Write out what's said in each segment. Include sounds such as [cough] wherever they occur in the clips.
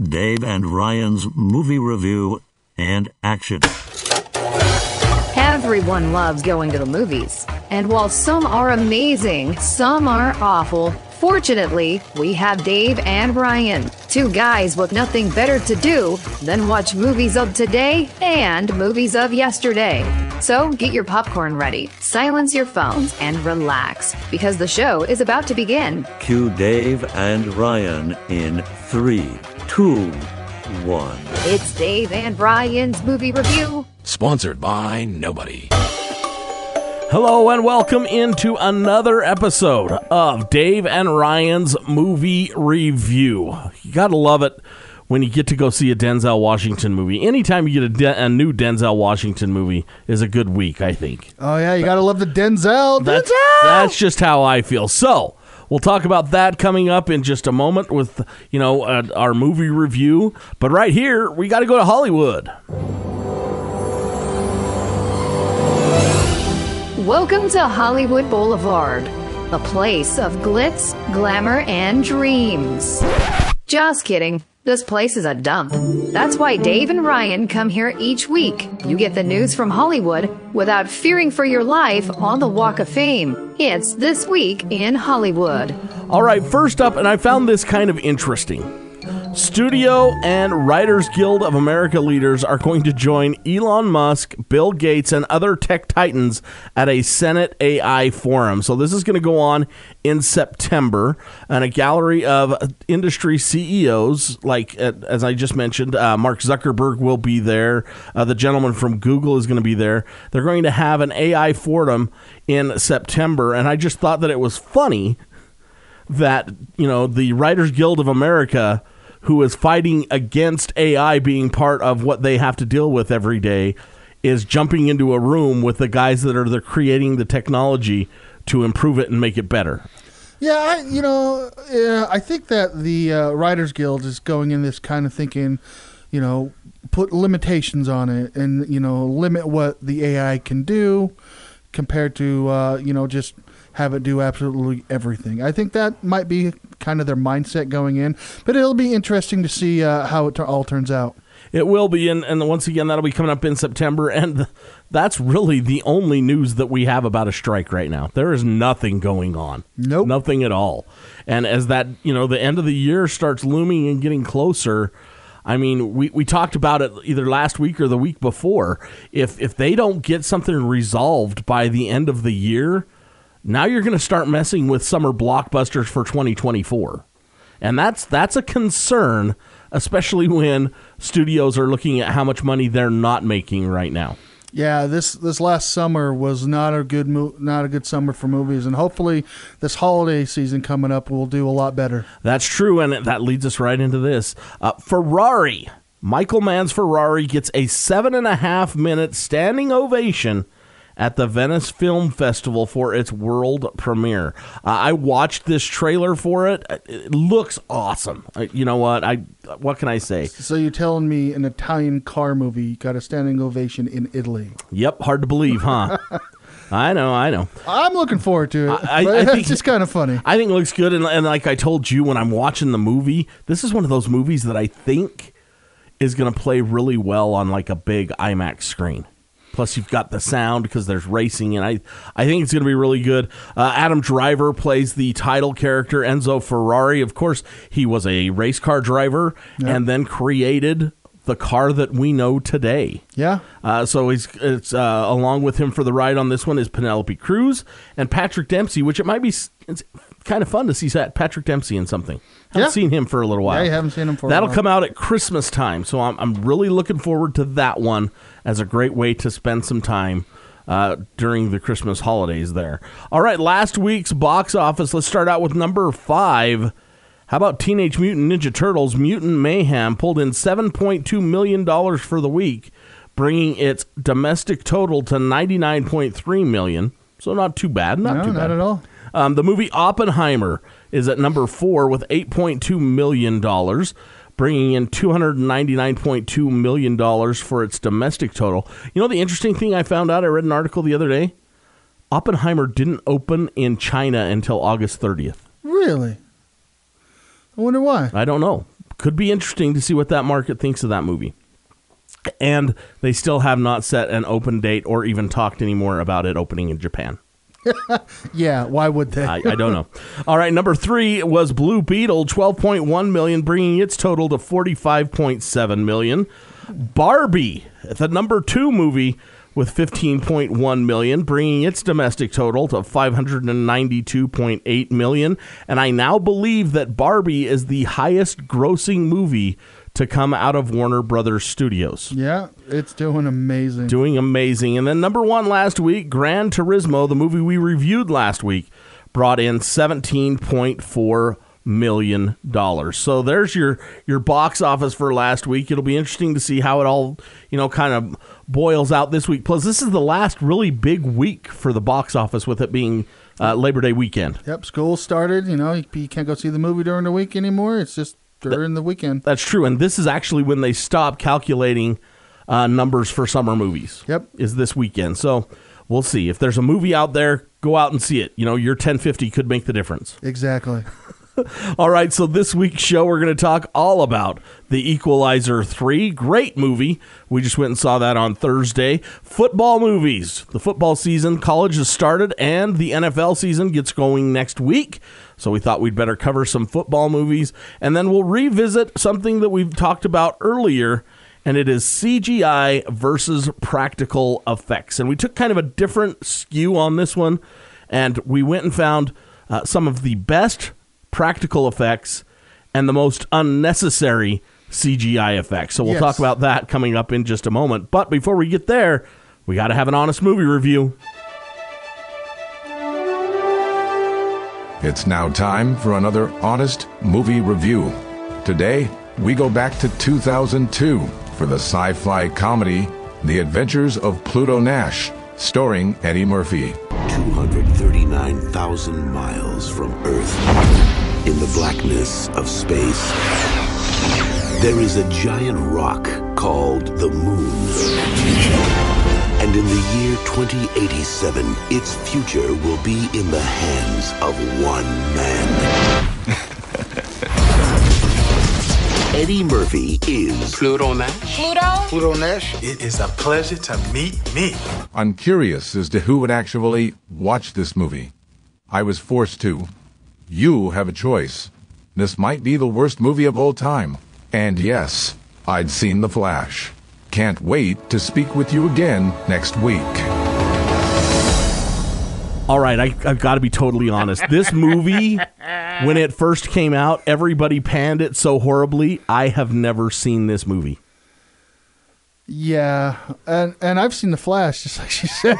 Dave and Ryan's movie review and action. Everyone loves going to the movies. And while some are amazing, some are awful. Fortunately, we have Dave and Ryan, two guys with nothing better to do than watch movies of today and movies of yesterday. So get your popcorn ready, silence your phones, and relax because the show is about to begin. Cue Dave and Ryan in three, two, one. It's Dave and Ryan's movie review. Sponsored by nobody. Hello and welcome into another episode of Dave and Ryan's movie review. You gotta love it when you get to go see a Denzel Washington movie. Anytime you get a, De- a new Denzel Washington movie is a good week, I think. Oh yeah, you gotta love the Denzel. That's, Denzel. that's just how I feel. So we'll talk about that coming up in just a moment with you know uh, our movie review. But right here, we got to go to Hollywood. Welcome to Hollywood Boulevard, a place of glitz, glamour, and dreams. Just kidding. This place is a dump. That's why Dave and Ryan come here each week. You get the news from Hollywood without fearing for your life on the Walk of Fame. It's This Week in Hollywood. All right, first up, and I found this kind of interesting. Studio and Writers Guild of America leaders are going to join Elon Musk, Bill Gates, and other tech titans at a Senate AI forum. So, this is going to go on in September, and a gallery of industry CEOs, like as I just mentioned, uh, Mark Zuckerberg will be there. Uh, the gentleman from Google is going to be there. They're going to have an AI forum in September, and I just thought that it was funny that, you know, the Writers Guild of America who is fighting against AI being part of what they have to deal with every day is jumping into a room with the guys that are the creating the technology to improve it and make it better. Yeah, I, you know, yeah, I think that the uh, Writers Guild is going in this kind of thinking, you know, put limitations on it and you know limit what the AI can do compared to uh, you know just have it do absolutely everything. I think that might be kind of their mindset going in, but it'll be interesting to see uh, how it t- all turns out. It will be, and, and once again, that'll be coming up in September. And that's really the only news that we have about a strike right now. There is nothing going on. Nope. Nothing at all. And as that, you know, the end of the year starts looming and getting closer, I mean, we, we talked about it either last week or the week before. If if they don't get something resolved by the end of the year, now you're going to start messing with summer blockbusters for 2024. And that's that's a concern, especially when studios are looking at how much money they're not making right now. Yeah, this this last summer was not a good mo- not a good summer for movies, and hopefully this holiday season coming up will do a lot better. That's true, and that leads us right into this. Uh, Ferrari, Michael Mann's Ferrari gets a seven and a half minute standing ovation at the Venice Film Festival for its world premiere. Uh, I watched this trailer for it. It looks awesome. Uh, you know what? I what can I say? So you're telling me an Italian car movie got a standing ovation in Italy? Yep, hard to believe, huh? [laughs] I know, I know. I'm looking forward to it. I- I but think- [laughs] it's just kind of funny. I think it looks good, and, and like I told you when I'm watching the movie, this is one of those movies that I think is going to play really well on like a big IMAX screen. Plus, you've got the sound because there's racing, and I I think it's going to be really good. Uh, Adam Driver plays the title character Enzo Ferrari. Of course, he was a race car driver and then created the car that we know today. Yeah. Uh, so he's it's uh, along with him for the ride on this one is Penelope Cruz and Patrick Dempsey, which it might be it's kind of fun to see that Patrick Dempsey in something. I haven't Yeah. seen him for a little while. Yeah, you haven't seen him for That'll while. come out at Christmas time, so I'm I'm really looking forward to that one as a great way to spend some time. Uh, during the Christmas holidays, there. All right, last week's box office. Let's start out with number five. How about Teenage Mutant Ninja Turtles Mutant Mayhem pulled in $7.2 million for the week, bringing its domestic total to 99.3 million. So not too bad. Not No, too not bad. at all. Um, the movie Oppenheimer is at number four with $8.2 million, bringing in $299.2 million for its domestic total. You know, the interesting thing I found out, I read an article the other day. Oppenheimer didn't open in China until August 30th. Really? I wonder why. I don't know. could be interesting to see what that market thinks of that movie. And they still have not set an open date or even talked anymore about it opening in Japan. [laughs] Yeah, why would they? I, I don't know. All right, number three was Blue Beetle, twelve point one million, bringing its total to forty five point seven million. Barbie, the number two movie with fifteen point one million, bringing its domestic total to five hundred and ninety two point eight million. And I now believe that Barbie is the highest grossing movie to come out of Warner Brothers Studios yeah, it's doing amazing. doing amazing. And then number one last week, Gran Turismo, the movie we reviewed last week, brought in seventeen point four million dollars. So there's your your box office for last week. It'll be interesting to see how it all you know kind of boils out this week. Plus, this is the last really big week for the box office, with it being uh, Labor Day weekend. Yep, school started. You know, you, you can't go see the movie during the week anymore. It's just during the weekend. That's true, and this is actually when they stop calculating uh, numbers for summer movies. Yep. is this weekend. So we'll see if there's a movie out there. Go out and see it. You know, your 1050 could make the difference. Exactly. [laughs] [laughs] All right, so this week's show, we're going to talk all about The Equalizer 3. Great movie. We just went and saw that on Thursday. Football movies. The football season, college has started, and the NFL season gets going next week. So we thought we'd better cover some football movies. And then we'll revisit something that we've talked about earlier, and it is CGI versus practical effects. And we took kind of a different skew on this one, and we went and found uh, some of the best practical effects and the most unnecessary CGI effects. So we'll Yes. talk about that coming up in just a moment. But before we get there, we got to have an honest movie review. It's now time for another honest movie review. Today, we go back to 2002 for the sci fi comedy The Adventures of Pluto Nash, starring Eddie Murphy. 239,000 miles from Earth, in the blackness of space, there is a giant rock called the Moon. And in the year 2087, its future will be in the hands of one man. [laughs] Eddie Murphy is Pluto Nash. Pluto? Pluto Nash. It is a pleasure to meet me. I'm curious as to who would actually watch this movie. I was forced to. You have a choice. This might be the worst movie of all time. And yes, I'd seen The Flash. Can't wait to speak with you again next week. All right, I, I've got to be totally honest. This movie, [laughs] when it first came out, everybody panned it so horribly. I have never seen this movie. Yeah, and and I've seen the Flash, just like she said.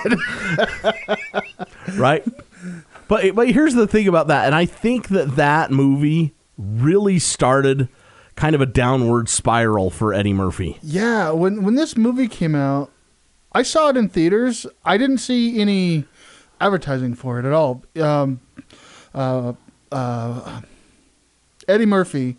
[laughs] right? But but here's the thing about that, and I think that that movie really started kind of a downward spiral for Eddie Murphy. yeah, when when this movie came out, I saw it in theaters. I didn't see any advertising for it at all. Um, uh, uh, Eddie Murphy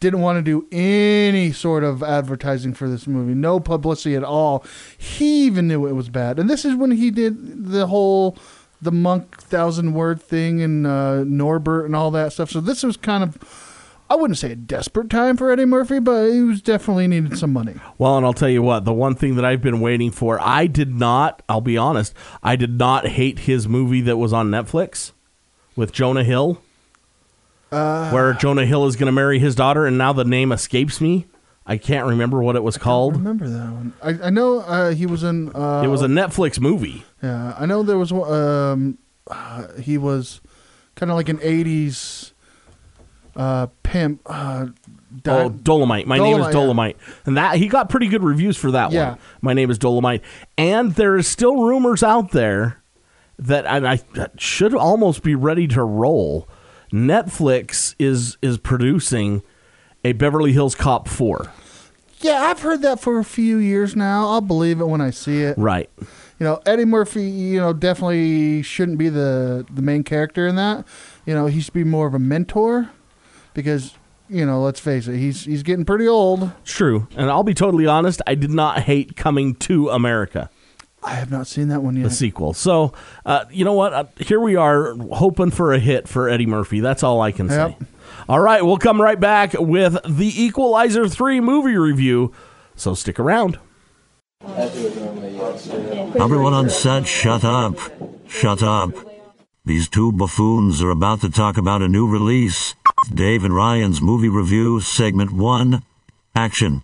didn't want to do any sort of advertising for this movie, no publicity at all. He even knew it was bad, and this is when he did the whole the monk thousand word thing and uh, Norbit and all that stuff. So this was kind of. I wouldn't say a desperate time for Eddie Murphy, but he was definitely needed some money. Well, and I'll tell you what, the one thing that I've been waiting for, I did not, I'll be honest, I did not hate his movie that was on Netflix with Jonah Hill, where Jonah Hill is going to marry his daughter, and now the name escapes me. I can't remember what it was called. remember that one. I, I know uh, he was in. Uh, It was a Netflix movie. Yeah, I know there was. one- Um, uh, he was kind of like an '80s uh, pimp. Uh, Oh, Dolomite. My name is Dolomite, yeah. Dolomite. And that he got pretty good reviews for that Yeah. one. My name is Dolomite. And there is still rumors out there that and I that should almost be ready to roll. Netflix is is producing a Beverly Hills Cop 4. yeah, I've heard that for a few years now. I'll believe it when I see it. Right. You know, Eddie Murphy. You know, definitely shouldn't be the the main character in that. You know, he should be more of a mentor because you know, let's face it, he's he's getting pretty old. True. And I'll be totally honest, I did not hate Coming to America. I have not seen that one yet. the sequel. So, uh, you know what? Uh, here we are hoping for a hit for Eddie Murphy. That's all I can say. All right, we'll come right back with the Equalizer 3 movie review, so stick around. Everyone on set, shut up. Shut up. These two buffoons are about to talk about a new release. Dave and Ryan's movie review, segment one. Action.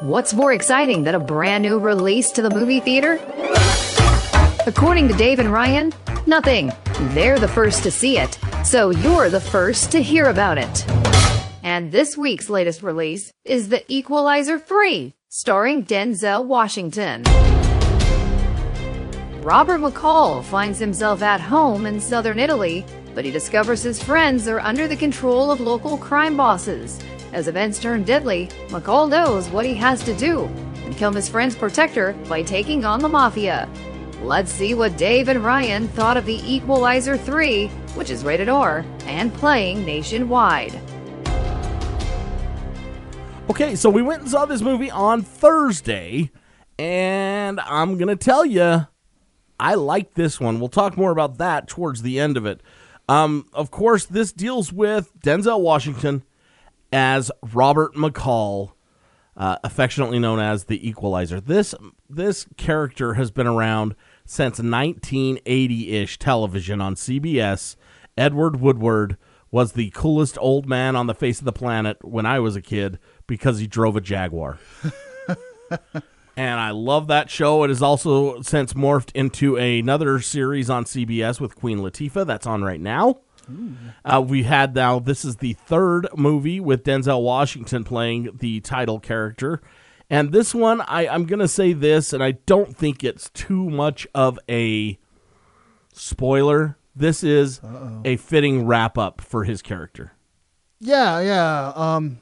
What's more exciting than a brand new release to the movie theater? According to Dave and Ryan, nothing. They're the first to see it, so you're the first to hear about it. And this week's latest release is The Equalizer 3, starring Denzel Washington. Robert McCall finds himself at home in southern Italy, but he discovers his friends are under the control of local crime bosses. As events turn deadly, McCall knows what he has to do and become his friend's protector by taking on the mafia. Let's see what Dave and Ryan thought of The Equalizer 3, which is rated R and playing nationwide. Okay, so we went and saw this movie on Thursday, and I'm going to tell you, I like this one. We'll talk more about that towards the end of it. Um, of course, this deals with Denzel Washington as Robert McCall, uh, affectionately known as the Equalizer. This this character has been around since 1980-ish television on CBS. Edward Woodward was the coolest old man on the face of the planet when I was a kid because he drove a Jaguar. [laughs] and I love that show. It has also since morphed into another series on CBS with Queen Latifah that's on right now. Uh, we had now, this is the third movie with Denzel Washington playing the title character. And this one, I, I'm going to say this, and I don't think it's too much of a spoiler. This is a fitting wrap up for his character. Yeah, yeah. Um,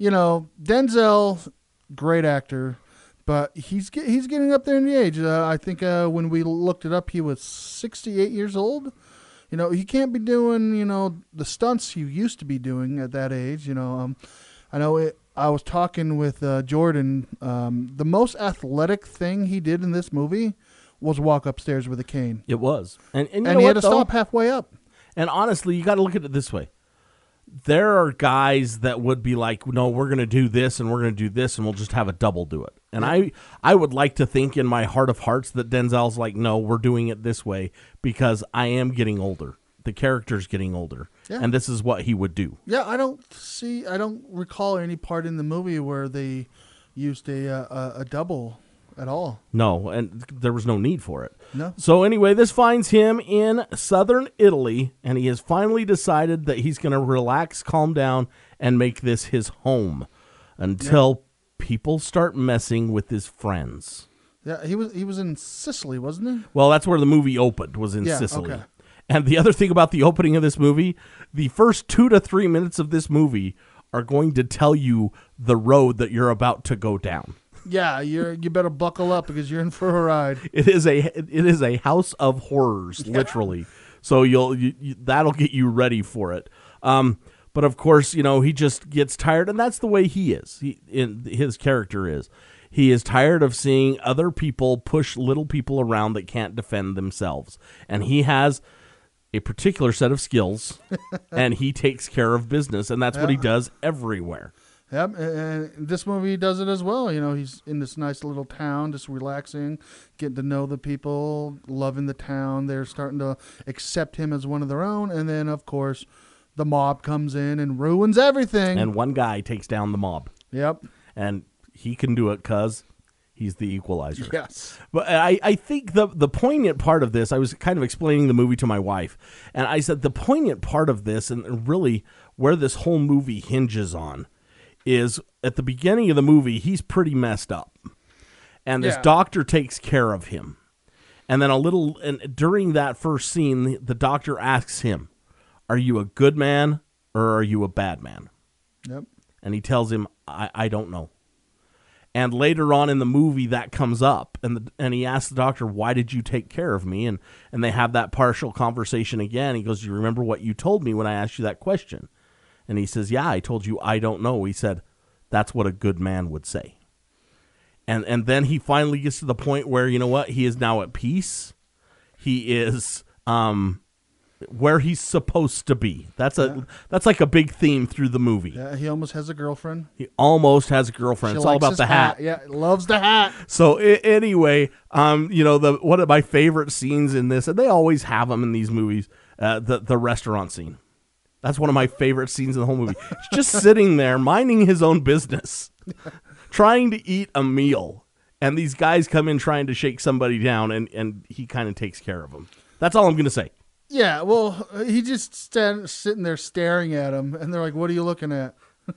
you know, Denzel, great actor, but he's ge- he's getting up there in the age. Uh, I think uh, when we looked it up, he was 68 years old. You know, he can't be doing you know the stunts he used to be doing at that age. You know, um, I know it. I was talking with uh, Jordan. Um, the most athletic thing he did in this movie was walk upstairs with a cane, It was. And, and, and he what, had to though? stop halfway up. And honestly, you got to look at it this way. There are guys that would be like, "No, we're going to do this and we're going to do this and we'll just have a double do it." And I I would like to think in my heart of hearts that Denzel's like, "No, we're doing it this way because I am getting older. The character's getting older." Yeah. And this is what he would do. Yeah, I don't see. I don't recall any part in the movie where they used a uh, a, a double at all. No, and there was no need for it. No. So anyway, this finds him in southern Italy, and he has finally decided that he's going to relax, calm down, and make this his home until people start messing with his friends. Yeah, he was he was in Sicily, wasn't he? Well, that's where the movie opened, was in Yeah, Sicily. okay. And the other thing about the opening of this movie, the first two to three minutes of this movie are going to tell you the road that you're about to go down. Yeah, you're you better buckle up because you're in for a ride. It is a it is a house of horrors, literally. So you'll you, you, that'll get you ready for it. Um, but of course, you know he just gets tired, and that's the way he is. He in his character is. He is tired of seeing other people push little people around that can't defend themselves, and he has a particular set of skills, [laughs] and he takes care of business, and that's what he does everywhere. Yep, and this movie does it as well. You know, he's in this nice little town, just relaxing, getting to know the people, loving the town. They're starting to accept him as one of their own, and then of course, the mob comes in and ruins everything. And one guy takes down the mob. yep. and he can do it because he's the equalizer. Yes. But I, I think the the poignant part of this, I was kind of explaining the movie to my wife, and I said the poignant part of this, and really where this whole movie hinges on, is at the beginning of the movie, he's pretty messed up, and this Yeah. doctor takes care of him, and then a little, and during that first scene, the doctor asks him, "Are you a good man or are you a bad man?" Yep. and he tells him, "I, I don't know." And later on in the movie, that comes up, and the, and he asks the doctor, "Why did you take care of me?" and and they have that partial conversation again. He goes, you remember what you told me when I asked you that question?" And he says, "Yeah, I told you I don't know." He said, "That's what a good man would say." And and then he finally gets to the point where you know what he is now at peace. He is um where he's supposed to be. That's a that's like a big theme through the movie. Yeah, he almost has a girlfriend. He almost has a girlfriend. She it's all about the hat. Yeah, loves the hat. So I- anyway, um, you know the one of my favorite scenes in this, and they always have them in these movies, uh, the the restaurant scene. That's one of my favorite scenes in the whole movie. He's just sitting there minding his own business, trying to eat a meal, and these guys come in trying to shake somebody down, and and he kind of takes care of them. That's all I'm gonna say. Yeah, well, he just stand, sitting there staring at him, and they're like, "What are you looking at?" [laughs]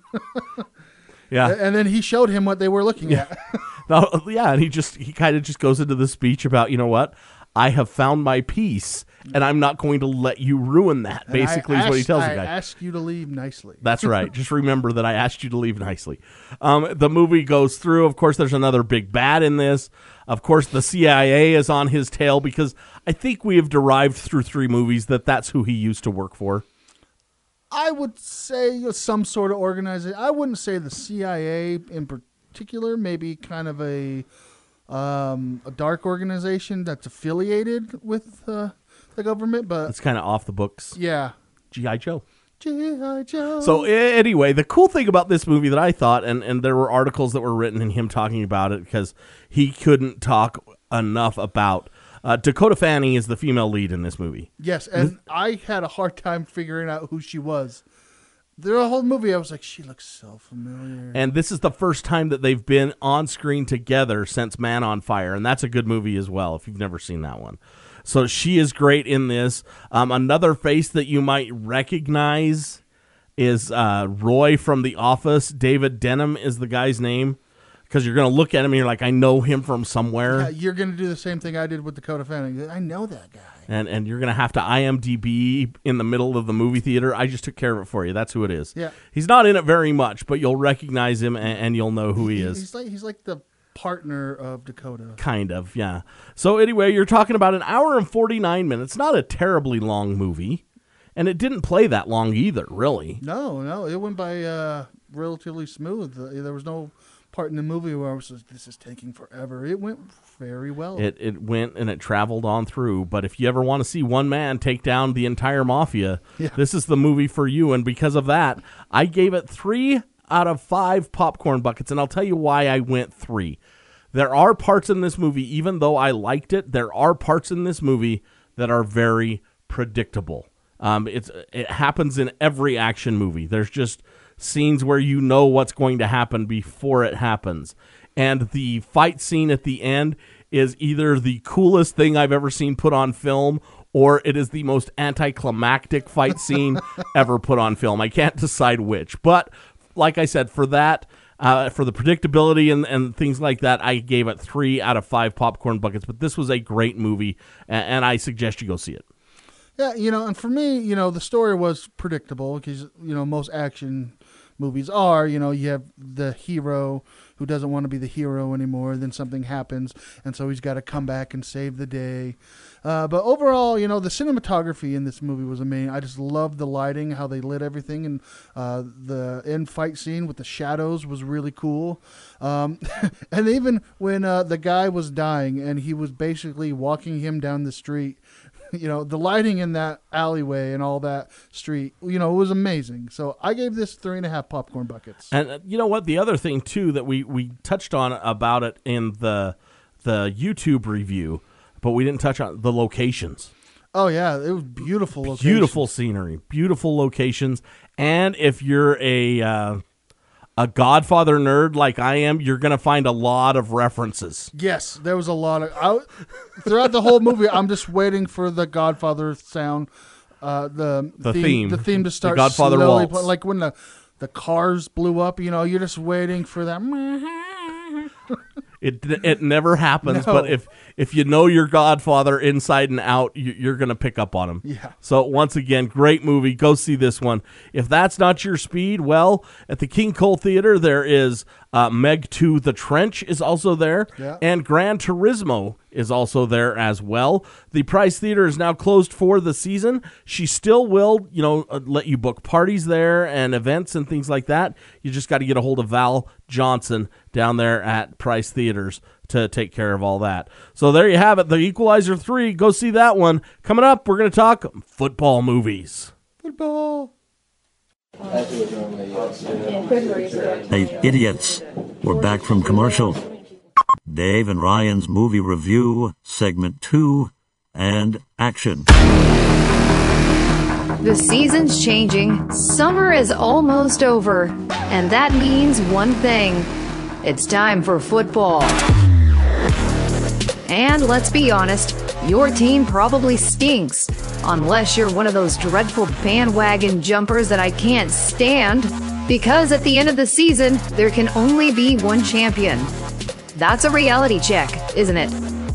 Yeah. And then he showed him what they were looking at. [laughs] No, yeah, and he just he kind of just goes into the speech about you know what I have found my peace, and I'm not going to let you ruin that. And I Basically, is what he tells I the guy. ask you to leave nicely. That's [laughs] right. Just remember that I asked you to leave nicely. Um, the movie goes through. Of course, there's another big bad in this. Of course, the CIA is on his tail because I think we have derived through three movies that that's who he used to work for. I would say some sort of organization. I wouldn't say the CIA in particular. Maybe kind of a um, a dark organization that's affiliated with uh, the government. But It's kind of off the books. yeah, GI Joe. G.I. Joe. So a- anyway, the cool thing about this movie that I thought, and, and there were articles that were written in him talking about it because he couldn't talk enough about uh, Dakota Fanning is the female lead in this movie. yes, and I had a hard time figuring out who she was. The whole movie, I was like, she looks so familiar. And this is the first time that they've been on screen together since Man on Fire, and that's a good movie as well if you've never seen that one. So she is great in this. Um, another face that you might recognize is uh, Roy from The Office. David Denman is the guy's name because you're going to look at him and you're like, I know him from somewhere. Yeah, you're gonna do the same thing I did with Dakota Fanning. I know that guy. and and you're gonna have to IMDb in the middle of the movie theater. I just took care of it for you. That's who it is. Yeah. he's not in it very much, but you'll recognize him and, and you'll know who he is. He's like he's like the partner of Dakota. Kind of, yeah. So anyway, you're talking about an hour and 49 minutes. Not a terribly long movie, and it didn't play that long either, really. No, no, it went by uh, relatively smooth. Uh, There was no part in the movie where I was like, "This is taking forever." It went very well. It it went and it traveled on through. But if you ever want to see one man take down the entire mafia, Yeah. this is the movie for you. And because of that, I gave it three out of five popcorn buckets, and I'll tell you why I went three. There are parts in this movie, even though I liked it, there are parts in this movie that are very predictable. Um, it's it happens in every action movie. There's just scenes where you know what's going to happen before it happens, and the fight scene at the end is either the coolest thing I've ever seen put on film, or it is the most anticlimactic fight scene [laughs] ever put on film. I can't decide which, but like I said, for that. Uh, for the predictability and, and things like that, I gave it three out of five popcorn buckets. But this was a great movie, and, and I suggest you go see it. yeah, you know, and for me, you know, the story was predictable because you know most action movies are. You know, you have the hero who doesn't want to be the hero anymore. Then something happens, and so he's got to come back and save the day. Uh, but overall, you know, the cinematography in this movie was amazing. I just loved the lighting, how they lit everything, and uh, the end fight scene with the shadows was really cool. Um, [laughs] and even when uh, the guy was dying and he was basically walking him down the street, you know, the lighting in that alleyway and all that street, you know, it was amazing. So I gave this three and a half popcorn buckets. And uh, you know what? The other thing too that we we touched on about it in the the YouTube review, but we didn't touch on the locations. Oh yeah, it was beautiful. Location. Beautiful scenery, beautiful locations, and if you're a uh, a Godfather nerd like I am, you're gonna find a lot of references. Yes, there was a lot of I, throughout the whole movie. I'm just waiting for the Godfather sound, uh, the The theme. the theme to The start. Godfather slowly waltz. like when the the cars blew up. You know, you're just waiting for that. It it never happens, No. but if if you know your Godfather inside and out, you, you're gonna pick up on him. Yeah. So once again, great movie. Go see this one. If that's not your speed, well, at the King Cole Theater there is uh, Meg Two: The Trench is also there, Yeah. and Gran Turismo is also there as well. The Price Theater is now closed for the season. She still will, you know, uh, let you book parties there and events and things like that. You just got to get a hold of Val Johnson down there at Price Theaters to take care of all that. So there you have it. The Equalizer 3. Go see that one. Coming up, we're going to talk football movies. Football. Hey, idiots. We're back from commercial. Dave and Ryan's movie review, segment two, and action. The season's changing, summer is almost over, and that means one thing it's time for football. And let's be honest, your team probably stinks, unless you're one of those dreadful bandwagon jumpers that I can't stand. Because at the end of the season, there can only be one champion. That's a reality check, isn't it?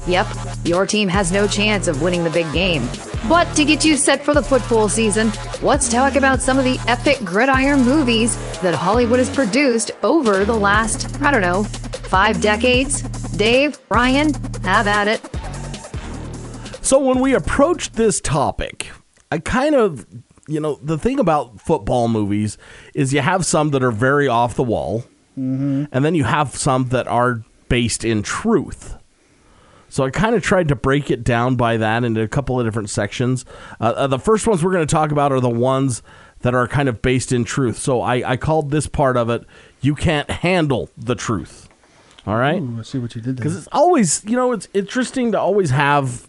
Yep, your team has no chance of winning the big game. But to get you set for the football season, let's talk about some of the epic gridiron movies that Hollywood has produced over the last, I don't know, five decades. Dave, Ryan, have at it. So when we approached this topic, I kind of, you know, the thing about football movies is you have some that are very off the wall, and then you have some that are based in truth. So I kind of tried to break it down by that into a couple of different sections. Uh, uh, the first ones we're going to talk about are the ones that are kind of based in truth. So I, I called this part of it, You Can't Handle the Truth. All right? Ooh, I see what you did there. Because it's always, you know, it's interesting to always have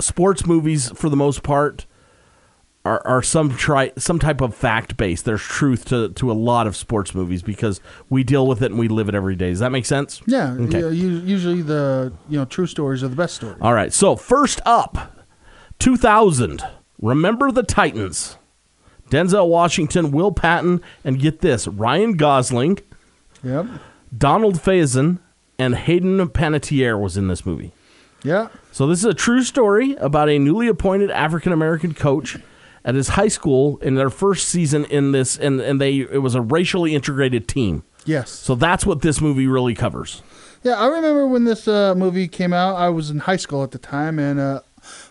sports movies for the most part are, are some try some type of fact based. There's truth to, to a lot of sports movies because we deal with it and we live it every day. Does that make sense? Yeah, Okay. yeah, usually the you know true stories are the best stories. All right. So first up, 2000. Remember the Titans. Denzel Washington, Will Patton, and get this: Ryan Gosling, Yep. Donald Faison, and Hayden Panettiere was in this movie. Yeah. So this is a true story about a newly appointed African American coach at his high school in their first season in this, and and they it was a racially integrated team. Yes. So that's what this movie really covers. Yeah, I remember when this uh, movie came out. I was in high school at the time, and uh,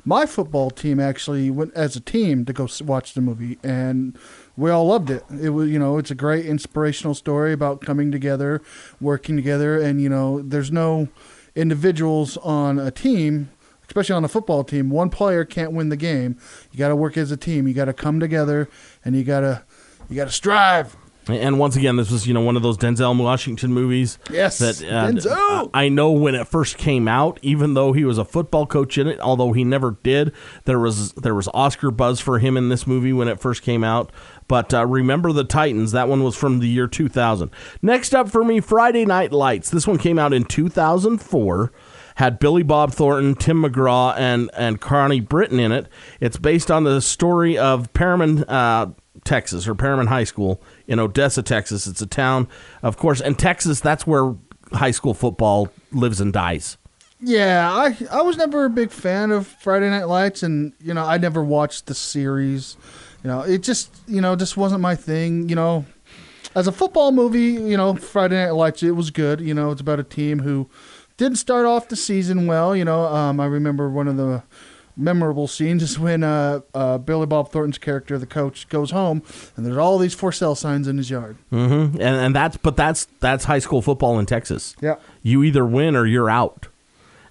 my football team actually went as a team to go watch the movie, and we all loved it. It was, you know, it's a great inspirational story about coming together, working together, and you know, there's no individuals on a team, especially on a football team. One player can't win the game. You got to work as a team. You got to come together, and you got to you got to strive. And once again, this was you know one of those Denzel Washington movies. Yes, that uh, Denzel! I know when it first came out, even though he was a football coach in it, although he never did, there was there was Oscar buzz for him in this movie when it first came out. But uh, remember the Titans? That one was from the year 2000. Next up for me, Friday Night Lights. This one came out in 2004 had Billy Bob Thornton, Tim McGraw, and and Connie Britton in it. It's based on the story of Permian, uh, Texas, or Permian High School in Odessa, Texas. It's a town, of course, and Texas. That's where high school football lives and dies. Yeah, I I was never a big fan of Friday Night Lights, and you know I never watched the series. You know, it just you know just wasn't my thing. You know, as a football movie, you know Friday Night Lights it was good. You know, it's about a team who didn't start off the season well. You know, um, I remember one of the memorable scenes is when uh, uh, Billy Bob Thornton's character, the coach, goes home and there's all these for sale signs in his yard. Mm-hmm. And and that's but that's that's high school football in Texas. Yeah. you either win or you're out.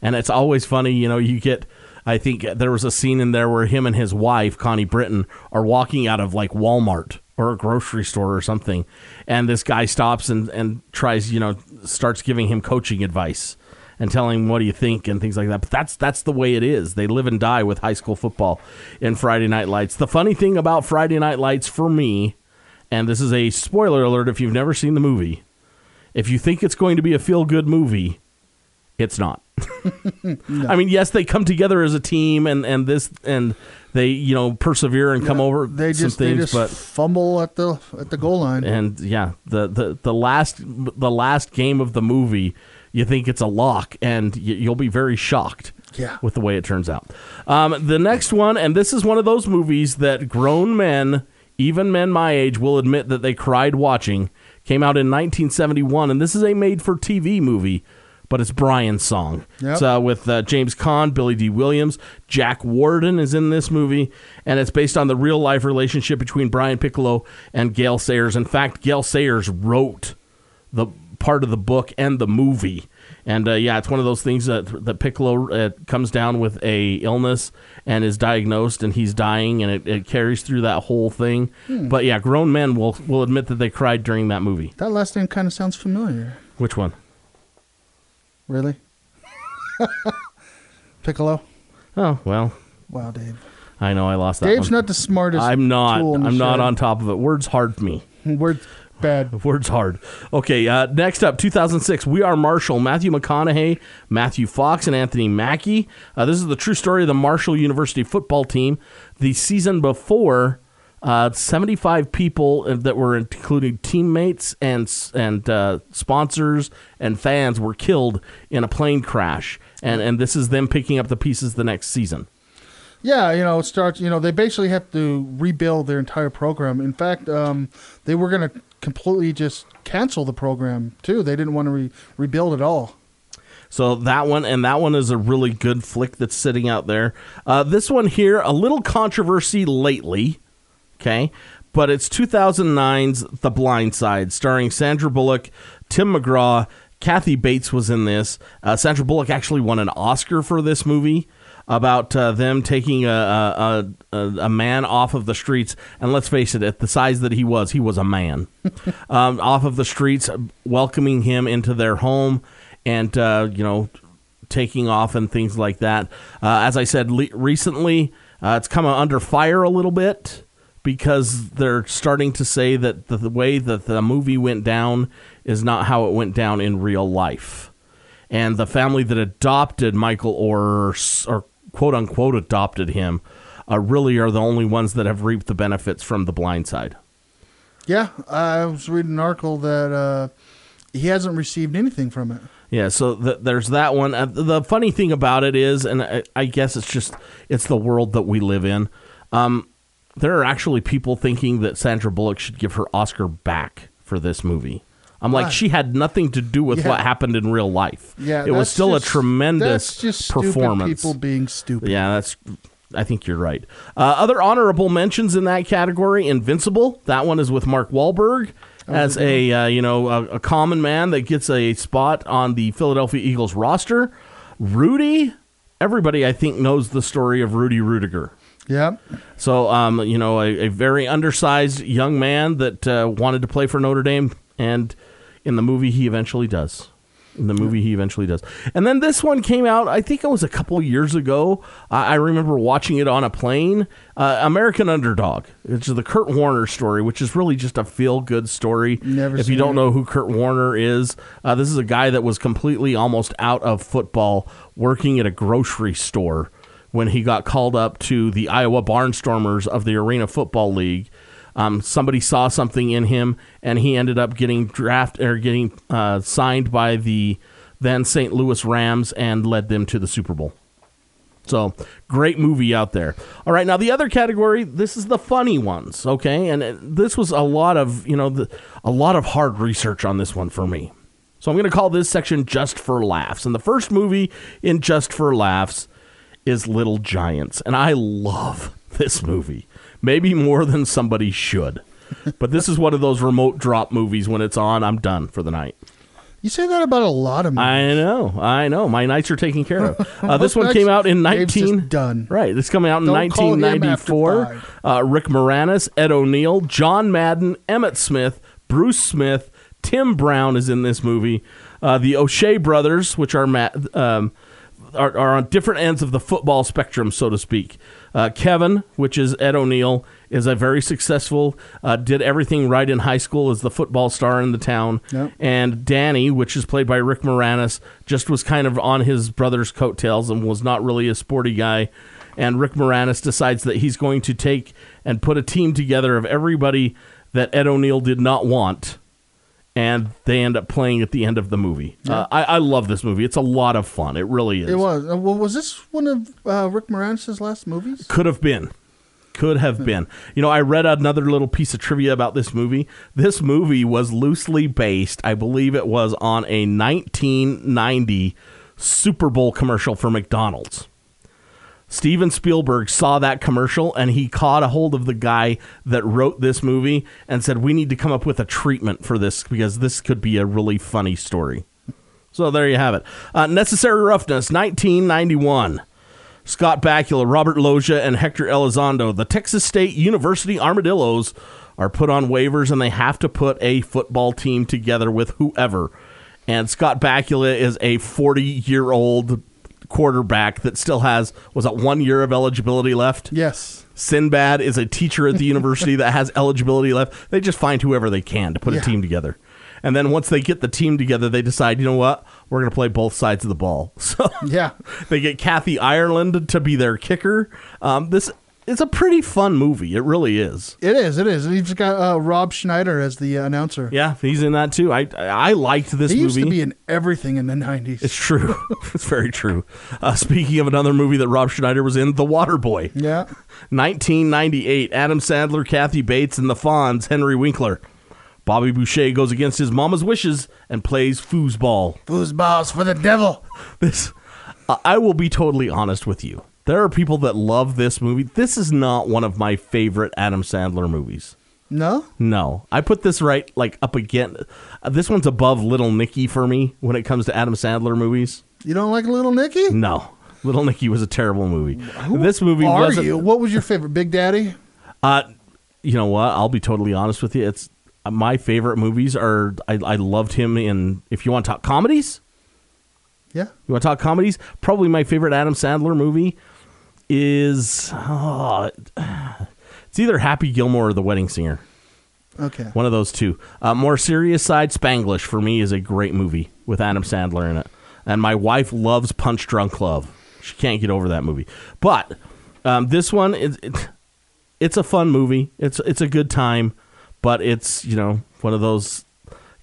And it's always funny, you know, you get I think there was a scene in there where him and his wife, Connie Britton, are walking out of like Walmart or a grocery store or something. And this guy stops and, and tries, you know, starts giving him coaching advice and telling him what do you think and things like that. But that's that's the way it is. They live and die with high school football in Friday Night Lights. The funny thing about Friday Night Lights for me, and this is a spoiler alert if you've never seen the movie, if you think it's going to be a feel good movie, it's not. [laughs] I mean, yes, they come together as a team, and and this and they you know persevere and come over They some just they things, just but fumble at the at the goal line. and yeah, the, the the last the last game of the movie, you think it's a lock, and y- you'll be very shocked. Yeah. with the way it turns out. Um, the next one, and this is one of those movies that grown men, even men my age, will admit that they cried watching. Came out in 1971, and this is a made-for-TV movie, but it's Brian's song. Yep. It's uh, with uh, James Caan, Billy Dee Williams, Jack Warden is in this movie, and it's based on the real-life relationship between Brian Piccolo and Gale Sayers. In fact, Gale Sayers wrote the part of the book and the movie. And uh, yeah, it's one of those things that that Piccolo uh, comes down with a illness and is diagnosed, and he's dying, and it, it carries through that whole thing. But yeah, grown men will will admit that they cried during that movie. That last name kind of sounds familiar. Which one? Really? [laughs] Piccolo. Oh well, Wow, Dave. I know I lost that. Dave's one. not the smartest. I'm not. tool in the I'm not shed. on top of it. Words hard me. We're bad. [laughs] Words hard. Okay, uh, next up, 2006, We Are Marshall. Matthew McConaughey, Matthew Fox, and Anthony Mackie. Uh, this is the true story of the Marshall University football team. The season before, uh, 75 people that were including teammates and and uh, sponsors and fans were killed in a plane crash. And and this is them picking up the pieces the next season. Yeah, you know, it starts. You know, they basically have to rebuild their entire program. In fact, um, they were going to completely just cancel the program too. They didn't want to re- rebuild at all. So that one and that one is a really good flick that's sitting out there. Uh, this one here, a little controversy lately, okay, but it's 2009's The Blind Side, starring Sandra Bullock, Tim McGraw, Kathy Bates was in this. Uh, Sandra Bullock actually won an Oscar for this movie about uh, them taking a, a, a, a man off of the streets. And let's face it, at the size that he was, he was a man. [laughs] um, off of the streets, welcoming him into their home and, uh, you know, taking off and things like that. Uh, as I said le- recently, uh, it's come under fire a little bit because they're starting to say that the, the way that the movie went down is not how it went down in real life. And the family that adopted Michael or, or quote unquote adopted him uh, really are the only ones that have reaped the benefits from the blind side. Yeah, I was reading an article that uh, he hasn't received anything from it. Yeah, so th- there's that one. Uh, the funny thing about it is, and I, I guess it's just it's the world that we live in. Um, there are actually people thinking that Sandra Bullock should give her Oscar back for this movie. I'm like, Why? she had nothing to do with Yeah. what happened in real life. Yeah, it was that's still just- a tremendous that's just stupid performance. People being stupid. Yeah, that's. I think you're right. Uh, other honorable mentions in that category: Invincible. That one is with Mark Wahlberg as a uh, you know a, a common man that gets a spot on the Philadelphia Eagles roster. Rudy. Everybody, I think, knows the story of Rudy Ruettiger. Yeah. So, um, you know, a, a very undersized young man that uh, wanted to play for Notre Dame, and in the movie, he eventually does. In the movie, he eventually does. And then this one came out, I think it was a couple years ago. I I remember watching it on a plane. Uh, American Underdog. It's the Kurt Warner story, which is really just a feel good story. Never if you don't it. know who Kurt Warner is, uh, this is a guy that was completely almost out of football, working at a grocery store when he got called up to the Iowa Barnstormers of the Arena Football League. Um, somebody saw something in him, and he ended up getting draft or getting uh, signed by the then St. Louis Rams and led them to the Super Bowl. So great movie out there. All right, now the other category, this is the funny ones, okay? And uh, this was a lot of you know the, a lot of hard research on this one for me. So I'm going to call this section just for laughs. And the first movie in just for laughs is Little Giants, and I love [laughs] this movie, maybe more than somebody should. but this is one of those remote drop movies. When it's on, I'm done for the night. You say that about a lot of movies. I know, I know. My nights are taken care of. [laughs] Uh, this one came out in 19. done. Right, this coming out in him after 1994. Uh, Rick Moranis, Ed O'Neill, John Madden, Emmitt Smith, Bruce Smith, Tim Brown is in this movie. Uh, the O'Shea brothers, which are um, are, are on different ends of the football spectrum, so to speak. Uh, Kevin, which is Ed O'Neill, is a very successful, uh, did everything right in high school as the football star in the town. Yep. And Danny, which is played by Rick Moranis, just was kind of on his brother's coattails and was not really a sporty guy. And Rick Moranis decides that he's going to take and put a team together of everybody that Ed O'Neill did not want. And they end up playing at the end of the movie. Uh, I, I love this movie. It's a lot of fun. It really is. It was. Uh, well, was this one of uh, Rick Moranis' last movies? Could have been. Could have been. You know, I read another little piece of trivia about this movie. This movie was loosely based, I believe it was, on a 1990 Super Bowl commercial for McDonald's. Steven Spielberg saw that commercial and he caught a hold of the guy that wrote this movie and said, We need to come up with a treatment for this because this could be a really funny story. So there you have it. Uh, Necessary Roughness, 1991. Scott Bakula, Robert Loggia, and Hector Elizondo, the Texas State University Armadillos, are put on waivers and they have to put a football team together with whoever. And Scott Bakula is a 40 year old quarterback that still has, was that one year of eligibility left? Yes. Sinbad is a teacher at the [laughs] university that has eligibility left. They just find whoever they can to put Yeah. a team together. And then once they get the team together, they decide, you know what? We're going to play both sides of the ball. [laughs] So Yeah. they get Kathy Ireland to be their kicker. Um, this it's a pretty fun movie. It really is. It is. It is. You've got uh, Rob Schneider as the uh, announcer. Yeah, he's in that too. I I liked this He movie. He used to be in everything in the 90s. it's true. [laughs] it's very true. Uh, speaking of another movie that Rob Schneider was in, The Water Boy. yeah. 1998, Adam Sandler, Kathy Bates, and the Fonz, Henry Winkler. Bobby Boucher goes against his mama's wishes and plays foosball. Foosballs for the devil. [laughs] This, I will be totally honest with you. There are people that love this movie. This is not one of my favorite Adam Sandler movies. No? No, I put this right like up again. uh, This one's above Little Nicky for me when it comes to Adam Sandler movies. You don't like Little Nicky? No, Little Nicky was a terrible movie. this movie Are wasn't. you? What was your favorite? Big Daddy? Uh, you know what? I'll be totally honest with you. It's uh, my favorite movies are. I, I loved him in. If you want to talk comedies, Yeah. you want to talk comedies. Probably my favorite Adam Sandler movie is. oh, it's either Happy Gilmore or The Wedding Singer. Okay. One of those two. Uh, more serious side, Spanglish for me is a great movie with Adam Sandler in it. And my wife loves Punch Drunk Love. She can't get over that movie. But um, this one, it, it, it's a fun movie. It's it's a good time, but it's you know one of those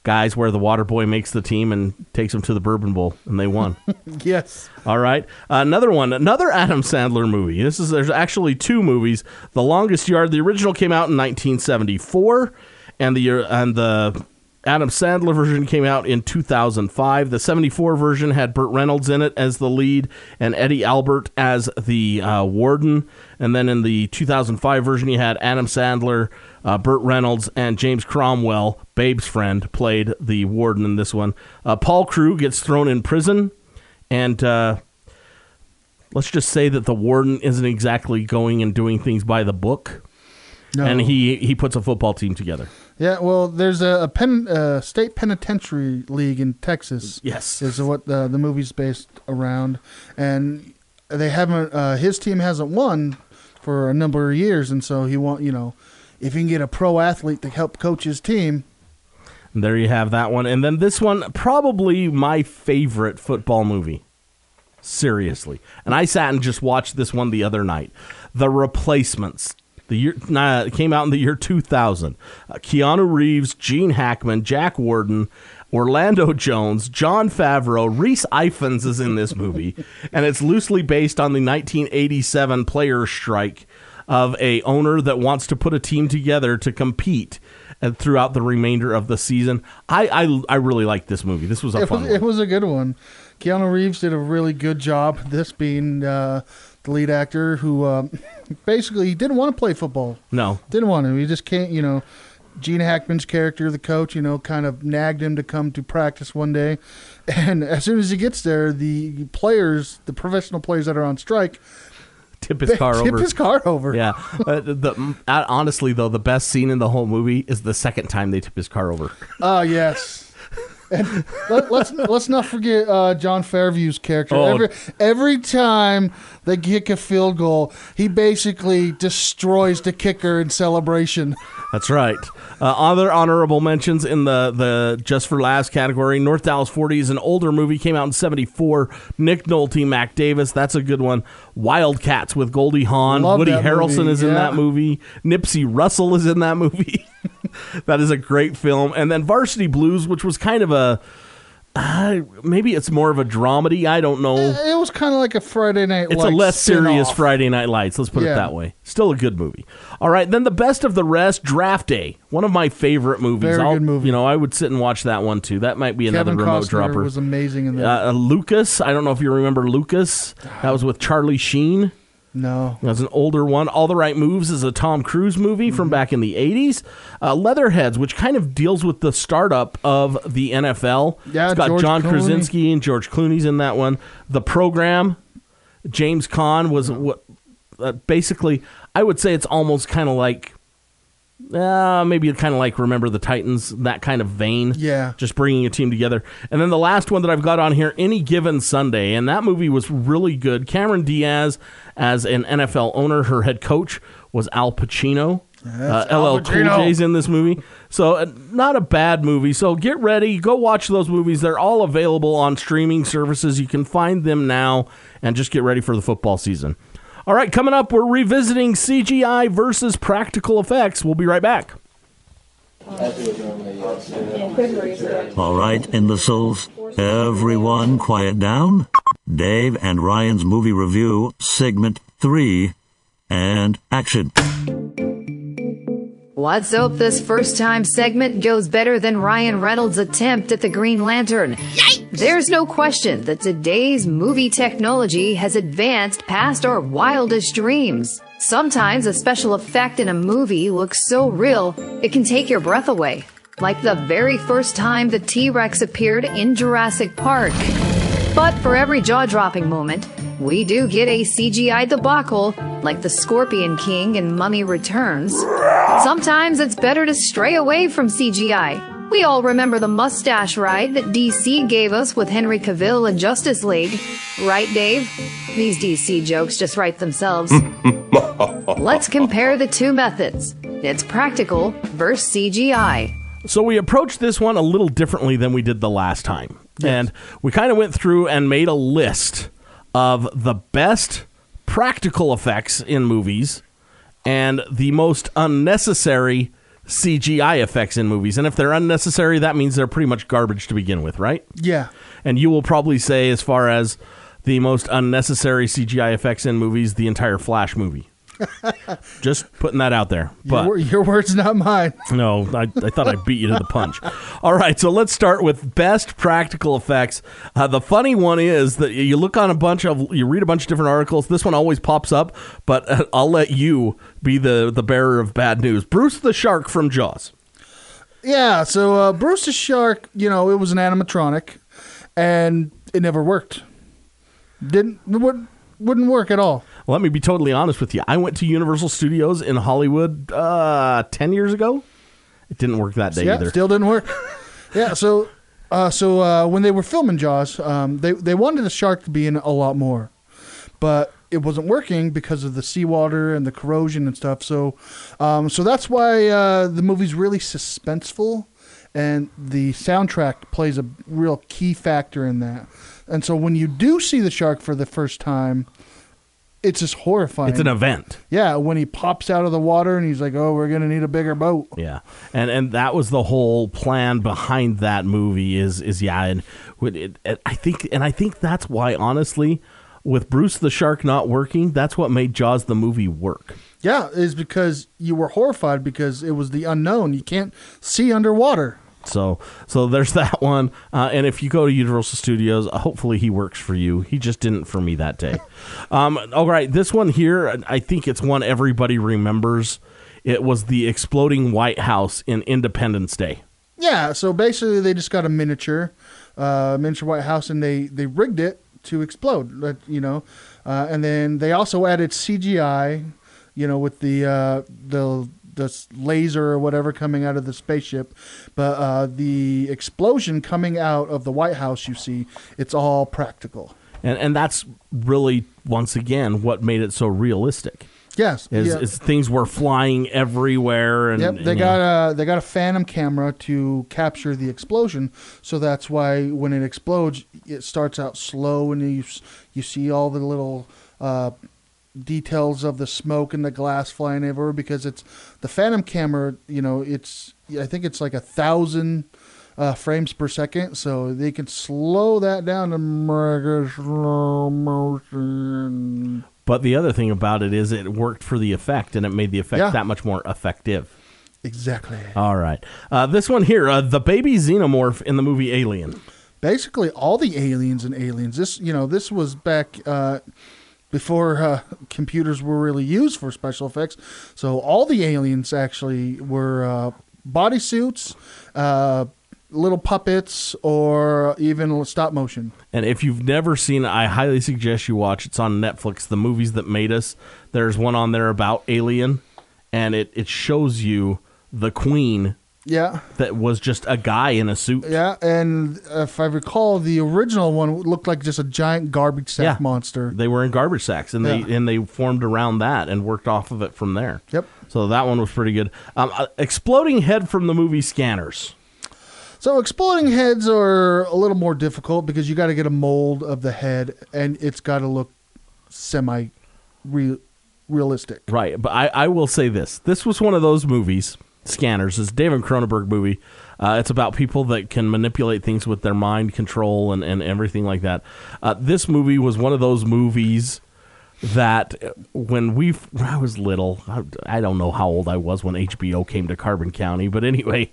guys where the water boy makes the team and takes them to the Bourbon Bowl, and they won. [laughs] Yes. All right, another one, another Adam Sandler movie. This is there's actually two movies. The Longest Yard, the original came out in 1974, and the and the Adam Sandler version came out in 2005. The 74 version had Burt Reynolds in it as the lead and Eddie Albert as the uh, warden. And then in the 2005 version, you had Adam Sandler, uh, Burt Reynolds, and James Cromwell, Babe's friend, played the warden in this one. Uh, Paul Crewe gets thrown in prison, and uh, let's just say that the warden isn't exactly going and doing things by the book. No. And he, he puts a football team together. Yeah, well, there's a, a pen, uh, state penitentiary league in Texas. Yes. is what the the movie's based around, and they haven't. Uh, his team hasn't won for a number of years, and so he want you know, if he can get a pro athlete to help coach his team, there you have that one. And then this one, probably my favorite football movie. Seriously. And I sat and just watched this one the other night. The Replacements. The year nah, it came out in the year 2000. Uh, Keanu Reeves, Gene Hackman, Jack Warden, Orlando Jones, Jon Favreau, Rhys Ifans is in this movie, [laughs] and it's loosely based on the 1987 players' strike of a owner that wants to put a team together to compete and throughout the remainder of the season. I I, I really like this movie. This was a it fun was, one. it was a good one. Keanu Reeves did a really good job. This being uh, the lead actor, who uh, [laughs] basically he didn't want to play football. no, Didn't want to. He just can't. You know, Gene Hackman's character, the coach, you know, kind of nagged him to come to practice one day, [laughs] and as soon as he gets there, the players, the professional players that are on strike, tip his [laughs] car tip over. his car over. yeah, uh, the, honestly though, the best scene in the whole movie is the second time they tip his car over. Oh yes. And let, let's let's not forget uh, Jon Favreau's character. Oh. Every every time they kick a field goal, he basically destroys the kicker in celebration. That's right. Uh, other honorable mentions in the, the Just for Laughs category. North Dallas 40 is an older movie, came out in 74. Nick Nolte, Mac Davis, that's a good one. Wildcats with Goldie Hawn. Love Woody Harrelson movie, is in that movie. Nipsey Russell is in that movie. [laughs] [laughs] that is a great film. And then Varsity Blues, which was kind of a. Uh, maybe it's more of a dramedy. I don't know. It was kind of like a Friday night. It's a less serious spin-off. Friday Night Lights. Let's put it that way. Still a good movie. All right, then the best of the rest, Draft Day, one of my favorite movies. Very I'll- good movie. You know, I would sit and watch that one too. That might be another remote Costner dropper. was amazing in that. Uh, uh, Lucas, I don't know if you remember Lucas. That was with Charlie Sheen. No. That's an older one. All the Right Moves is a Tom Cruise movie from back in the 80s. Uh, Leatherheads, which kind of deals with the startup of the NFL. Yeah, it's got George John Clooney. Krasinski and George Clooney's in that one. The Program, James Caan was what uh, basically, I would say it's almost kind of like. Uh, maybe kind of like Remember the Titans, that kind of vein. Yeah. Just bringing a team together. And then the last one that I've got on here, Any Given Sunday. And that movie was really good. Cameron Diaz, as an NFL owner, her head coach was Al Pacino. Uh, Al LL Cool J's in this movie. So, uh, not a bad movie. So, get ready. Go watch those movies. They're all available on streaming services. You can find them now and just get ready for the football season. All right, coming up, we're revisiting CGI versus practical effects. We'll be right back. All right, imbeciles. Everyone quiet down. Dave and Ryan's movie review, segment 3, and action. Let's hope this first time segment goes better than Ryan Reynolds' attempt at the Green Lantern. There's no question that today's movie technology has advanced past our wildest dreams. Sometimes a special effect in a movie looks so real, it can take your breath away. Like the very first time the T Rex appeared in Jurassic Park. But for every jaw dropping moment, we do get a CGI debacle, like the Scorpion King and Mummy Returns. Sometimes it's better to stray away from CGI. We all remember the mustache ride that DC gave us with Henry Cavill in Justice League. Right, Dave? These DC jokes just write themselves. [laughs] Let's compare the two methods. It's practical versus CGI. So we approached this one a little differently than we did the last time. And we kind of went through and made a list of the best practical effects in movies and the most unnecessary CGI effects in movies. And if they're unnecessary, that means they're pretty much garbage to begin with, right? Yeah. And you will probably say, as far as the most unnecessary CGI effects in movies, the entire Flash movie. Just putting that out there. But your, your words, not mine. no, I, I thought I beat you to the punch. [laughs] All right, so let's start with best practical effects. Uh, the funny one is that you look on a bunch of, you read a bunch of different articles. This one always pops up, but uh, I'll let you be the the bearer of bad news. Bruce the shark from Jaws. Yeah, so uh, Bruce the Shark, you know, it was an animatronic, and it never worked. Didn't would, wouldn't work at all. Let me be totally honest with you. I went to Universal Studios in Hollywood uh, ten years ago. It didn't work that day yeah, either. still didn't work. [laughs] yeah, so uh, so uh, when they were filming Jaws, um, they they wanted the shark to be in a lot more, but it wasn't working because of the seawater and the corrosion and stuff. So um, so that's why uh, the movie's really suspenseful, and the soundtrack plays a real key factor in that. And so when you do see the shark for the first time, it's just horrifying. it's an event. yeah, when he pops out of the water and he's like, "Oh, we're gonna need a bigger boat." Yeah, and and that was the whole plan behind that movie. Is is yeah, and it, it- I think and I think that's why honestly, with Bruce the Shark not working, that's what made Jaws the movie work. Yeah, is because you were horrified because it was the unknown. You can't see underwater. So so there's [laughs] that one. Uh, and if you go to Universal Studios, uh, hopefully he works for you. He just didn't for me that day. [laughs] um, all right, this one here, I think it's one everybody remembers. It was the exploding White House in Independence Day. Yeah, so basically they just got a miniature, uh, miniature White House, and they they rigged it to explode. You know, uh, and then they also added CGI. You know, with the uh, the the laser or whatever coming out of the spaceship, but uh, the explosion coming out of the White House, you see, it's all practical. And and that's really once again what made it so realistic. Yes, Is, yeah. is things were flying everywhere and Yep, they and, got a they got a phantom camera to capture the explosion, so that's why when it explodes, it starts out slow, and you you see all the little uh, details of the smoke and the glass flying everywhere because it's the phantom camera. You know, it's I think it's like a thousand uh, frames per second, so they can slow that down to mega slow motion. But the other thing about it is it worked for the effect and it made the effect Yeah. that much more effective. Exactly. All right. Uh, this one here, uh, the baby xenomorph in the movie Alien. basically all the aliens and aliens. This, you know, this was back uh, before uh, computers were really used for special effects. So all the aliens actually were uh, bodysuits, uh, little puppets, or even stop motion. And if you've never seen it, I highly suggest you watch. It's on Netflix. The movies that made us. There's one on there about Alien, and it it shows you the Queen Yeah. that was just a guy in a suit. Yeah, and if I recall, the original one looked like just a giant garbage sack Yeah. monster. They were in garbage sacks, and Yeah. they and they formed around that and worked off of it from there. Yep. So that one was pretty good. Um, uh, exploding head from the movie Scanners. So exploding heads are a little more difficult because you got to get a mold of the head, and it's got to look semi realistic. Right, but I, I will say this: this was one of those movies. Scanners is a David Cronenberg movie. Uh, it's about people that can manipulate things with their mind control and, and everything like that. Uh, this movie was one of those movies that when we when I was little, I, I don't know how old I was when HBO came to Carbon County, but anyway,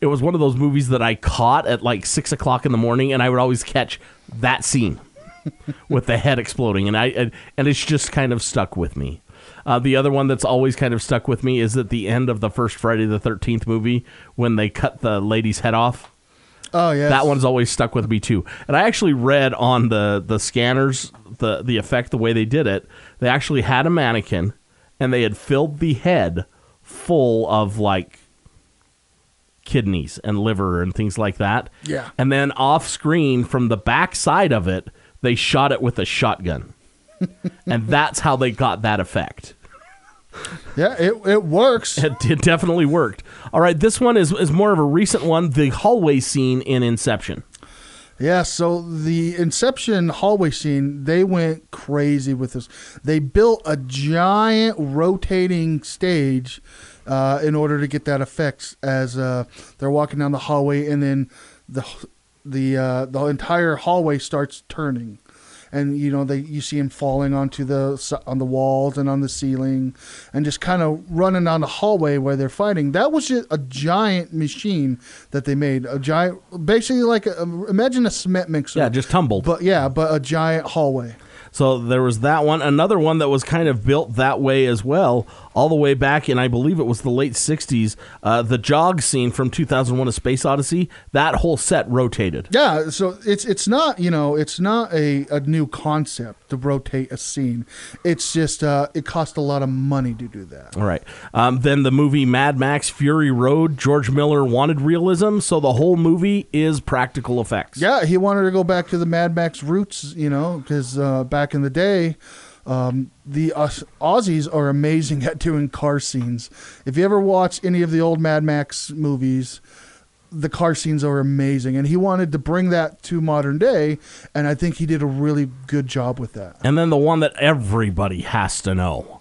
it was one of those movies that I caught at like six o'clock in the morning, and I would always catch that scene [laughs] with the head exploding, and I and, and it's just kind of stuck with me. Uh, the other one that's always kind of stuck with me is at the end of the first Friday the Thirteenth movie when they cut the lady's head off. Oh yeah, That one's always stuck with me too. And I actually read on the the scanners the the effect the way they did it. They actually had a mannequin and they had filled the head full of like kidneys and liver and things like that. Yeah. And then off screen from the back side of it, they shot it with a shotgun. And that's how they got that effect. Yeah, it it works. It, it definitely worked. All right, this one is is more of a recent one. The hallway scene in Inception. Yeah, so the Inception hallway scene, they went crazy with this. They built a giant rotating stage uh, in order to get that effect as uh, they're walking down the hallway, and then the the uh, the entire hallway starts turning. And you know they you see him falling onto the on the walls and on the ceiling, and just kind of running down the hallway where they're fighting. That was just a giant machine that they made. A giant, basically like a, imagine a cement mixer. Yeah, just tumbled. But yeah, but a giant hallway. So there was that one. Another one that was kind of built that way as well, all the way back in, I believe it was the late 60s. Uh, the jog scene from 2001 A Space Odyssey, that whole set rotated. Yeah, so it's it's not you know it's not a, a new concept to rotate a scene. It's just uh, it cost a lot of money to do that. All right. Um, then the movie Mad Max Fury Road, George Miller wanted realism, so the whole movie is practical effects. Yeah, he wanted to go back to the Mad Max roots, you know, because uh, back in the day, um, the Aus- Aussies are amazing at doing car scenes. If you ever watch any of the old Mad Max movies, the car scenes are amazing, and he wanted to bring that to modern day, and I think he did a really good job with that. And then the one that everybody has to know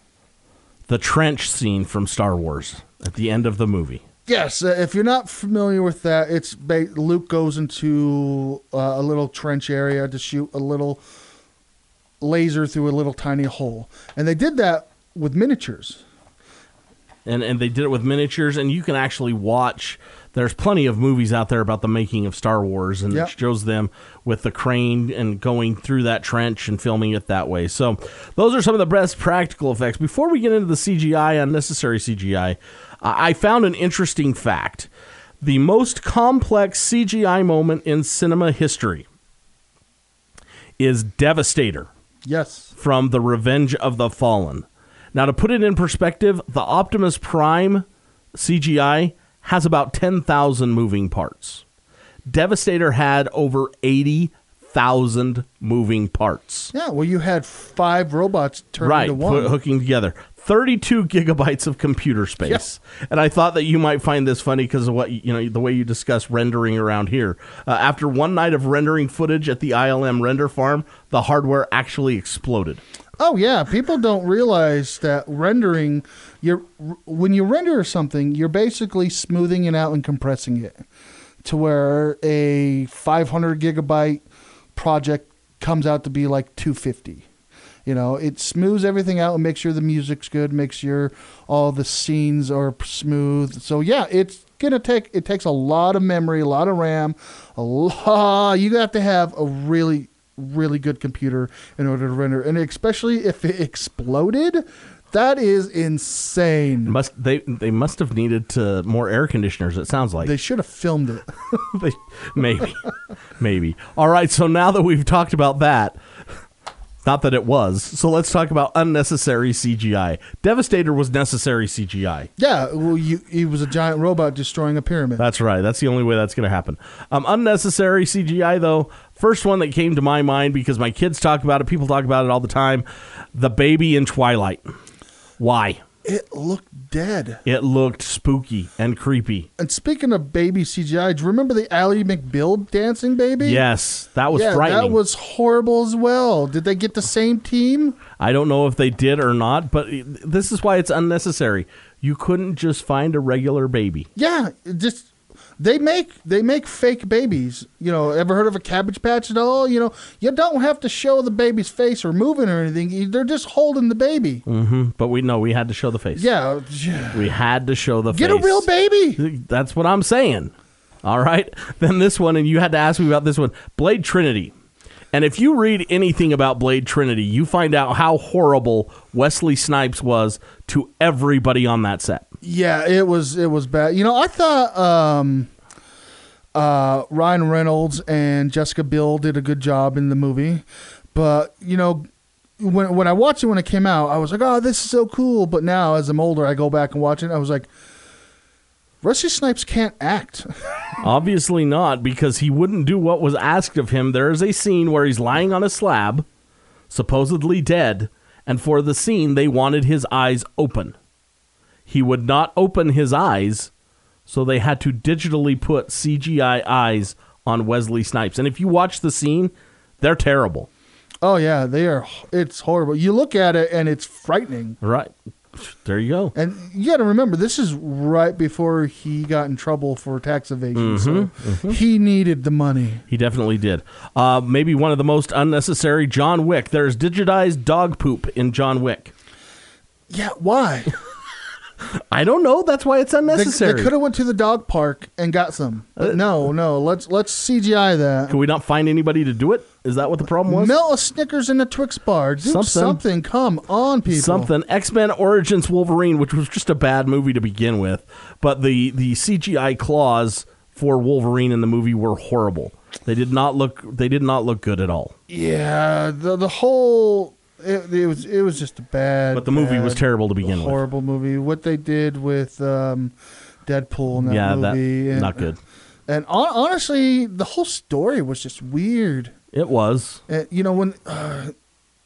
the trench scene from Star Wars at the end of the movie. Yes, uh, if you're not familiar with that, it's ba- Luke goes into uh, a little trench area to shoot a little laser through a little tiny hole, and they did that with miniatures. and and they did it with miniatures and you can actually watch there's plenty of movies out there about the making of Star Wars and Yep. it shows them with the crane and going through that trench and filming it that way. So those are some of the best practical effects. Before we get into the CGI, unnecessary CGI, I I found an interesting fact. The most complex CGI moment in cinema history is Devastator Yes. from The Revenge of the Fallen. Now, to put it in perspective, the Optimus Prime CGI has about 10,000 moving parts. Devastator had over 80,000 moving parts. Yeah. Well, you had five robots turned Right, into one. put, hooking together. 32 gigabytes of computer space. And I thought that you might find this funny because of what, you know, the way you discuss rendering around here. Uh, after one night of rendering footage at the ILM render farm, the hardware actually exploded. Oh yeah, people don't realize that rendering you're when you render something, you're basically smoothing it out and compressing it to where a 500 gigabyte project comes out to be like 250. You know, it smooths everything out and makes sure the music's good, makes sure all the scenes are smooth. So yeah, it's gonna take it takes a lot of memory, a lot of RAM, a lot. You have to have a really really good computer in order to render, and especially if it exploded. That is insane. Must they they must have needed to, more air conditioners. It sounds like They should have filmed it. [laughs] They- maybe, maybe. All right. So now that we've talked about that, not that it was. So let's talk about unnecessary CGI. Devastator was necessary CGI. yeah, well, you, he was a giant robot destroying a pyramid. That's right. That's the only way that's going to happen. Um, unnecessary CGI though. First one that came to my mind because my kids talk about it. People talk about it all the time. The baby in Twilight. Why? It looked dead. It looked spooky and creepy. And speaking of baby CGI, do you remember the Ally McBeal dancing baby? Yes, that was yeah, frightening. that was horrible as well. Did they get the same team? I don't know if they did or not, but this is why it's unnecessary. You couldn't just find a regular baby. Yeah, just they make they make fake babies. You know, ever heard of a cabbage patch at all? You know, you don't have to show the baby's face or moving or anything. They're just holding the baby. Mm-hmm. But we know we had to show the face. Yeah, yeah. We had to show the get face. Get a real baby. That's what I'm saying. All right. Then this one, and you had to ask me about this one Blade Trinity. And if you read anything about Blade Trinity, you find out how horrible Wesley Snipes was to everybody on that set. Yeah, it was it was bad. You know, I thought um, uh, Ryan Reynolds and Jessica Biel did a good job in the movie, but you know. When, when I watched it when it came out, I was like, "Oh, this is so cool." But now, as I'm older, I go back and watch it. I was like, "Wesley Snipes can't act." [laughs] Obviously not, because he wouldn't do what was asked of him. There is a scene where he's lying on a slab, supposedly dead, and for the scene, they wanted his eyes open. He would not open his eyes, so they had to digitally put CGI eyes on Wesley Snipes. And if you watch the scene, they're terrible. oh yeah, they are. It's horrible. You look at it and it's frightening. Right. There you go. And you got to remember, this is right before he got in trouble for tax evasion. Mm-hmm, so he needed the money. He definitely did. Uh, maybe one of the most unnecessary John Wick. There's digitized dog poop in John Wick. Yeah, why? [laughs] I don't know. That's why it's They, unnecessary. could have went to the dog park and got some. Uh, but no, no. Let's let's CGI that. Can we not find anybody to do it? Is that what the problem was? Melt a Snickers in a Twix bar. Do Something. something. Come on, people. Something. X Men Origins Wolverine, which was just a bad movie to begin with, but the the CGI claws for Wolverine in the movie were horrible. They did not look. They did not look good at all. Yeah, the the whole it, it was it was just a bad. But the movie was terrible to begin with. Horrible movie. What they did with um, Deadpool in that yeah, movie. that and, not good. And hon- honestly, the whole story was just weird. It was. And, you know when. Uh,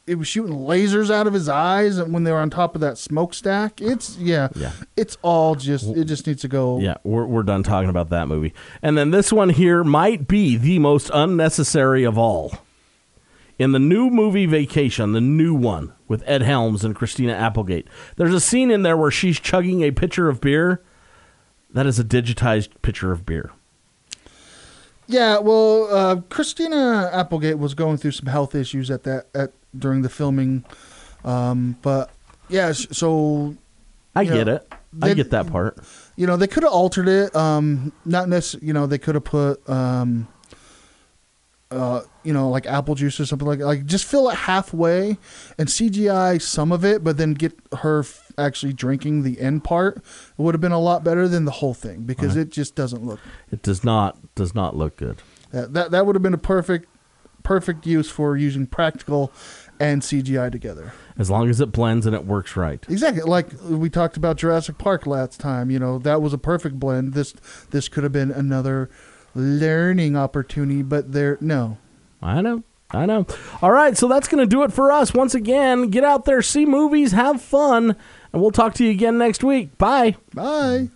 it was shooting lasers out of his eyes, and when they were on top of that smokestack, it's yeah, Yeah. it's all just it just needs to go. Yeah, we're we're done talking about that movie. And then this one here might be the most unnecessary of all. In the new movie Vacation, the new one with Ed Helms and Christina Applegate, there's a scene in there where she's chugging a pitcher of beer. That is a digitized pitcher of beer. Yeah, well, uh, Christina Applegate was going through some health issues at that at during the filming, um, but yeah, so I get it. I They- get that part. you know they could have altered it. Um, not necessarily, you know, they could have put, um, uh, you know, like apple juice or something like like just fill it halfway and CGI some of it, but then get her f- actually drinking the end part. It would have been a lot better than the whole thing because it just doesn't look It does not does not look good. That that, that would have been a perfect perfect use for using practical and CGI together. As long as it blends and it works right. Exactly, like we talked about Jurassic Park last time. You know that was a perfect blend. This this could have been another learning opportunity, but there no. I know. I know. All right, so that's going to do it for us. Once again, get out there, see movies, have fun, and we'll talk to you again next week. Bye. Bye.